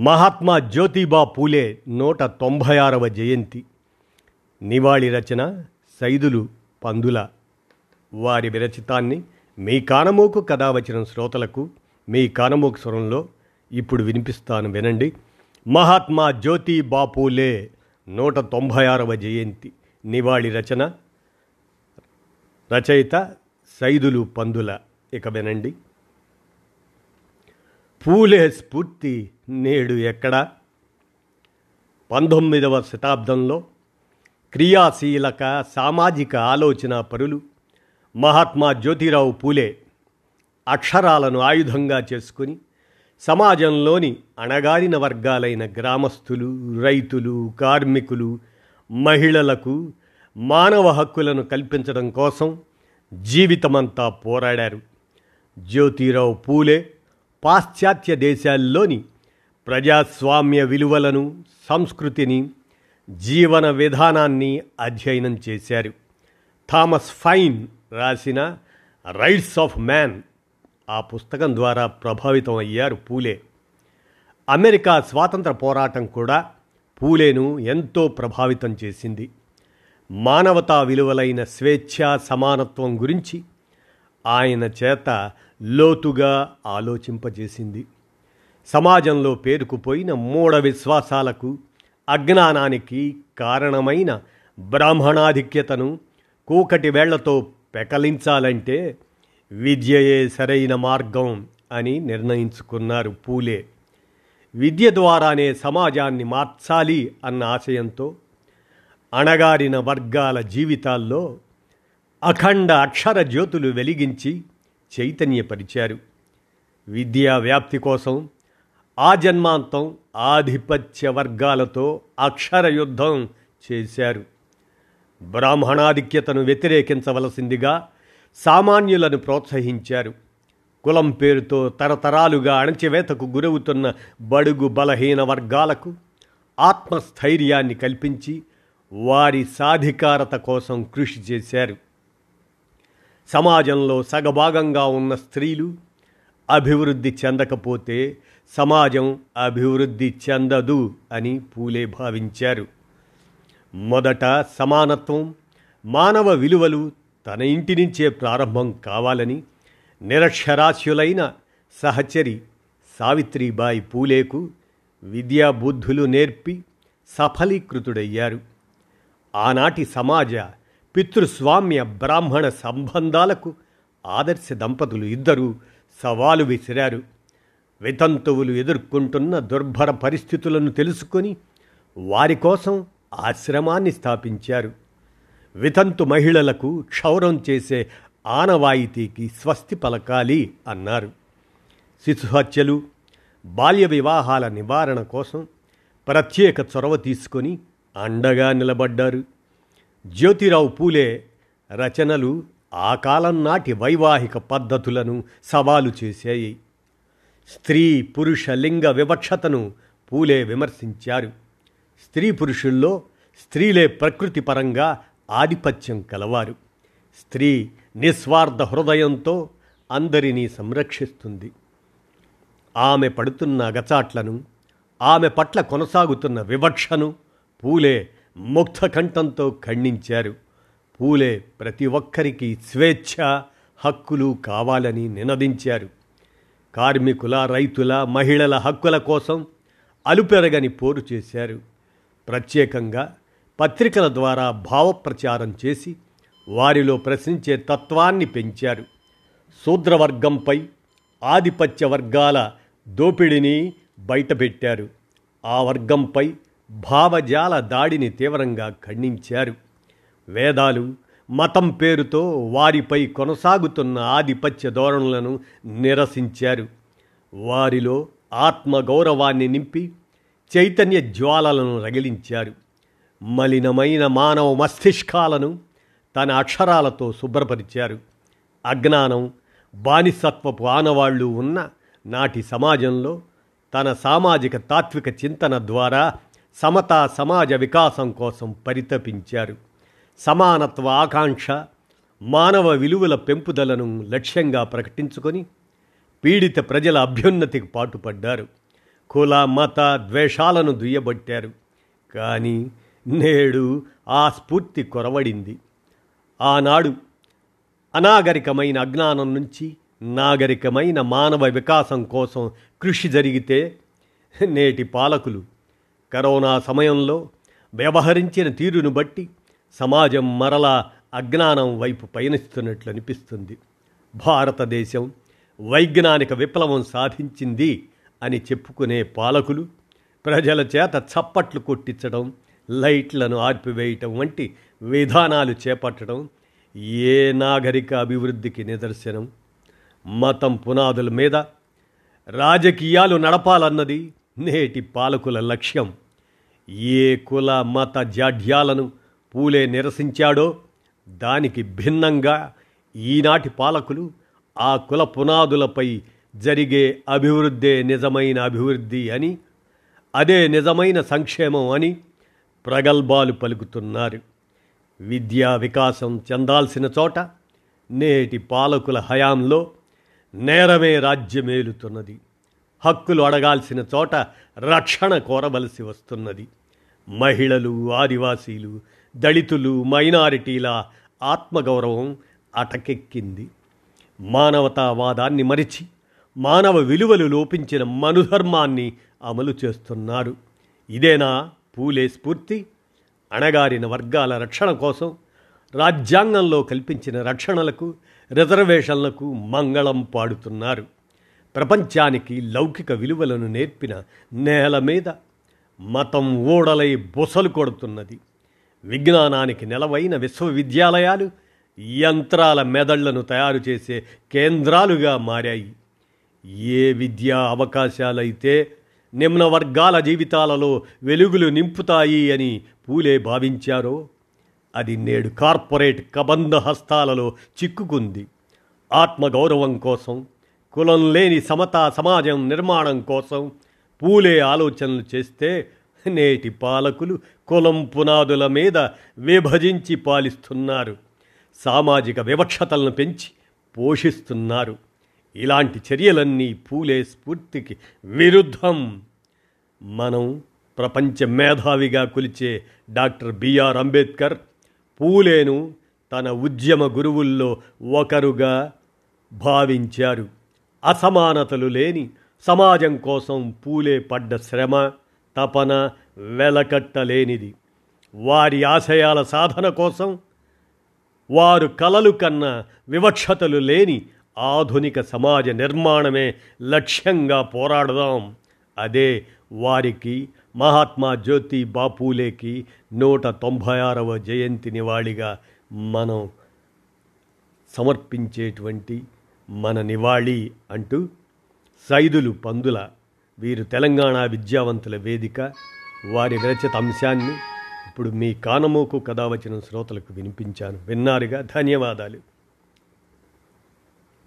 మహాత్మా జ్యోతిబా పూలే నూట తొంభై ఆరవ జయంతి. నివాళి రచన సైదులు పందుల. వారి విరచితాన్ని మీ కానమోకు కథ వచ్చిన శ్రోతలకు మీ కానమోకు స్వరంలో ఇప్పుడు వినిపిస్తాను వినండి. మహాత్మా జ్యోతిబా పూలే నూట తొంభై ఆరవ జయంతి. నివాళి రచన రచయిత సైదులు పందుల. ఇక వినండి. పూలే స్ఫూర్తి నేడు ఎక్కడా? పంతొమ్మిదవ శతాబ్దంలో క్రియాశీలక సామాజిక ఆలోచన పరులు మహాత్మా జ్యోతిరావు పూలే అక్షరాలను ఆయుధంగా చేసుకుని సమాజంలోని అణగారిన వర్గాలైన గ్రామస్తులు రైతులు కార్మికులు మహిళలకు మానవ హక్కులను కల్పించడం కోసం జీవితమంతా పోరాడారు. జ్యోతిరావు పూలే పాశ్చాత్య దేశాల్లోని ప్రజాస్వామ్య విలువలను సంస్కృతిని జీవన విధానాన్ని అధ్యయనం చేశారు. థామస్ ఫైన్ రాసిన రైట్స్ ఆఫ్ మ్యాన్ ఆ పుస్తకం ద్వారా ప్రభావితం అయ్యారు పూలే. అమెరికా స్వాతంత్ర పోరాటం కూడా పూలేను ఎంతో ప్రభావితం చేసింది. మానవతా విలువలైన స్వేచ్ఛ సమానత్వం గురించి ఆయన చేత లోతుగా ఆలోచింపజేసింది. సమాజంలో పేరుకుపోయిన మూఢ విశ్వాసాలకు అజ్ఞానానికి కారణమైన బ్రాహ్మణాధిక్యతను కూకటి వేళ్ళతో పెకలించాలంటే విద్యయే సరైన మార్గం అని నిర్ణయించుకున్నారు పూలే. విద్య ద్వారానే సమాజాన్ని మార్చాలి అన్న ఆశయంతో అణగారిన వర్గాల జీవితాల్లో అఖండ అక్షర జ్యోతులు వెలిగించి చైతన్యపరిచారు. విద్యా వ్యాప్తి కోసం ఆ జన్మాంతం ఆధిపత్య వర్గాలతో అక్షర యుద్ధం చేశారు. బ్రాహ్మణాధిక్యతను వ్యతిరేకించవలసిందిగా సామాన్యులను ప్రోత్సహించారు. కులం పేరుతో తరతరాలుగా అణచివేతకు గురవుతున్న బడుగు బలహీన వర్గాలకు ఆత్మస్థైర్యాన్ని కల్పించి వారి సాధికారత కోసం కృషి చేశారు. సమాజంలో సగభాగంగా ఉన్న స్త్రీలు అభివృద్ధి చెందకపోతే సమాజం అభివృద్ధి చెందదు అని పూలే భావించారు. మొదట సమానత్వం మానవ విలువలు తన ఇంటి నుంచే ప్రారంభం కావాలని నిరక్షరాస్యులైన సహచరి సావిత్రిబాయి పూలేకు విద్యాబుద్ధులు నేర్పి సఫలీకృతుడయ్యారు. ఆనాటి సమాజ పితృస్వామ్య బ్రాహ్మణ సంబంధాలకు ఆదర్శ దంపతులు ఇద్దరూ సవాలు విసిరారు. వితంతువులు ఎదుర్కొంటున్న దుర్భర పరిస్థితులను తెలుసుకొని వారి కోసం ఆశ్రమాన్ని స్థాపించారు. వితంతు మహిళలకు క్షౌరం చేసే ఆనవాయితీకి స్వస్తి పలకాలి అన్నారు. శిశుహత్యలు బాల్య వివాహాల నివారణ కోసం ప్రత్యేక చొరవ తీసుకొని అండగా నిలబడ్డారు. జ్యోతిరావు పూలే రచనలు ఆ కాలం నాటి వైవాహిక పద్ధతులను సవాలు చేశాయి. స్త్రీ పురుష లింగ వివక్షతను పూలే విమర్శించారు. స్త్రీ పురుషుల్లో స్త్రీలే ప్రకృతి పరంగా ఆధిపత్యం కలవారు. స్త్రీ నిస్వార్థ హృదయంతో అందరినీ సంరక్షిస్తుంది. ఆమె పడుతున్న అగచాట్లను ఆమె పట్ల కొనసాగుతున్న వివక్షను పూలే ముక్తకంఠంతో ఖండించారు. పూలే ప్రతి ఒక్కరికి స్వేచ్ఛ హక్కులు కావాలని నినదించారు. కార్మికుల రైతుల మహిళల హక్కుల కోసం అలుపెరగని పోరు చేశారు. ప్రత్యేకంగా పత్రికల ద్వారా భావప్రచారం చేసి వారిలో ప్రశ్నించే తత్వాన్ని పెంచారు. శూద్రవర్గంపై ఆధిపత్య వర్గాల దోపిడిని బయటపెట్టారు. ఆ వర్గంపై భావజాల దాడిని తీవ్రంగా ఖండించారు. వేదాలు మతం పేరుతో వారిపై కొనసాగుతున్న ఆధిపత్య ధోరణులను నిరసించారు. వారిలో ఆత్మగౌరవాన్ని నింపి చైతన్య జ్వాలలను రగిలించారు. మలినమైన మానవ మస్తిష్కాలను తన అక్షరాలతో శుభ్రపరిచారు. అజ్ఞానం బానిసత్వపు ఆనవాళ్ళు ఉన్న నాటి సమాజంలో తన సామాజిక తాత్విక చింతన ద్వారా సమత సమాజ వికాసం కోసం పరితపించారు. సమానత్వ ఆకాంక్ష మానవ విలువల పెంపుదలను లక్ష్యంగా ప్రకటించుకొని పీడిత ప్రజల అభ్యున్నతికి పాటుపడ్డారు. కుల మత ద్వేషాలను దుయ్యబట్టారు. కానీ నేడు ఆ స్ఫూర్తి కొరవడింది. ఆనాడు అనాగరికమైన అజ్ఞానం నుంచి నాగరికమైన మానవ వికాసం కోసం కృషి జరిగితే నేటి పాలకులు కరోనా సమయంలో వ్యవహరించిన తీరును బట్టి సమాజం మరలా అజ్ఞానం వైపు పయనిస్తున్నట్లు అనిపిస్తుంది. భారతదేశం వైజ్ఞానిక విప్లవం సాధించింది అని చెప్పుకునే పాలకులు ప్రజల చేత చప్పట్లు కొట్టించడం లైట్లను ఆర్పివేయటం వంటి విధానాలు చేపట్టడం ఏ నాగరిక అభివృద్ధికి నిదర్శనం? మతం పునాదుల మీద రాజకీయాలు నడపాలన్నది నేటి పాలకుల లక్ష్యం. ఏ కుల మత జాడ్యాలను పూలే నిరసించాడో దానికి భిన్నంగా ఈనాటి పాలకులు ఆ కుల పునాదులపై జరిగే అభివృద్ధే నిజమైన అభివృద్ధి అని అదే నిజమైన సంక్షేమం అని ప్రగల్భాలు పలుకుతున్నారు. విద్యా వికాసం చెందాల్సిన చోట నేటి పాలకుల హయాంలో నేరమే రాజ్యమేలుతున్నది. హక్కులు అడగాల్సిన చోట రక్షణ కోరవలసి వస్తున్నది. మహిళలు ఆదివాసీలు దళితులు మైనారిటీల ఆత్మగౌరవం అటకెక్కింది. మానవతావాదాన్ని మరిచి మానవ విలువలు లోపించిన మనుధర్మాన్ని అమలు చేస్తున్నారు. ఇదేనా పూలే స్ఫూర్తి? అణగారిన వర్గాల రక్షణ కోసం రాజ్యాంగంలో కల్పించిన రక్షణలకు రిజర్వేషన్లకు మంగళం పాడుతున్నారు. ప్రపంచానికి లౌకిక విలువలను నేర్పిన నేల మీద మతం ఓడలై బుసలు కొడుతున్నది. విజ్ఞానానికి నెలవైన విశ్వవిద్యాలయాలు యంత్రాల మెదళ్ళను తయారు చేసే కేంద్రాలుగా మారాయి. ఏ విద్యా అవకాశాలైతే నిమ్న వర్గాల జీవితాలలో వెలుగులు నింపుతాయి అని పూలే భావించారో అది నేడు కార్పొరేట్ కబంధ హస్తాలలో చిక్కుకుంది. ఆత్మగౌరవం కోసం కులం లేని సమతా సమాజం నిర్మాణం కోసం పూలే ఆలోచనలు చేస్తే నేటి పాలకులు కులం పునాదుల మీద విభజించి పాలిస్తున్నారు. సామాజిక వివక్షతలను పెంచి పోషిస్తున్నారు. ఇలాంటి చర్యలన్నీ పూలే స్ఫూర్తికి విరుద్ధం. మనం ప్రపంచ మేధావిగా కొలిచే డాక్టర్ బిఆర్ అంబేద్కర్ పూలేను తన ఉద్యమ గురువుల్లో ఒకరుగా భావించారు. అసమానతలు లేని సమాజం కోసం పూలే పడ్డ శ్రమ తపన వెలకట్టలేనిది వారి ఆశయాల సాధన కోసం వారు కలలు కన్న వివక్షతలు లేని ఆధునిక సమాజ నిర్మాణమే లక్ష్యంగా పోరాడదాం. అదే వారికి మహాత్మా జ్యోతి బాపూలేకి నూట తొంభై ఆరవ జయంతి నివాళిగా మనం సమర్పించేటువంటి మన నివాళి అంటూ సైదులు పందుల వీరు తెలంగాణ విద్యావంతుల వేదిక వారి విరచిత అంశాన్ని ఇప్పుడు మీ కానమోకు కథ వచ్చిన శ్రోతలకు వినిపించాను. విన్నారుగా? ధన్యవాదాలు.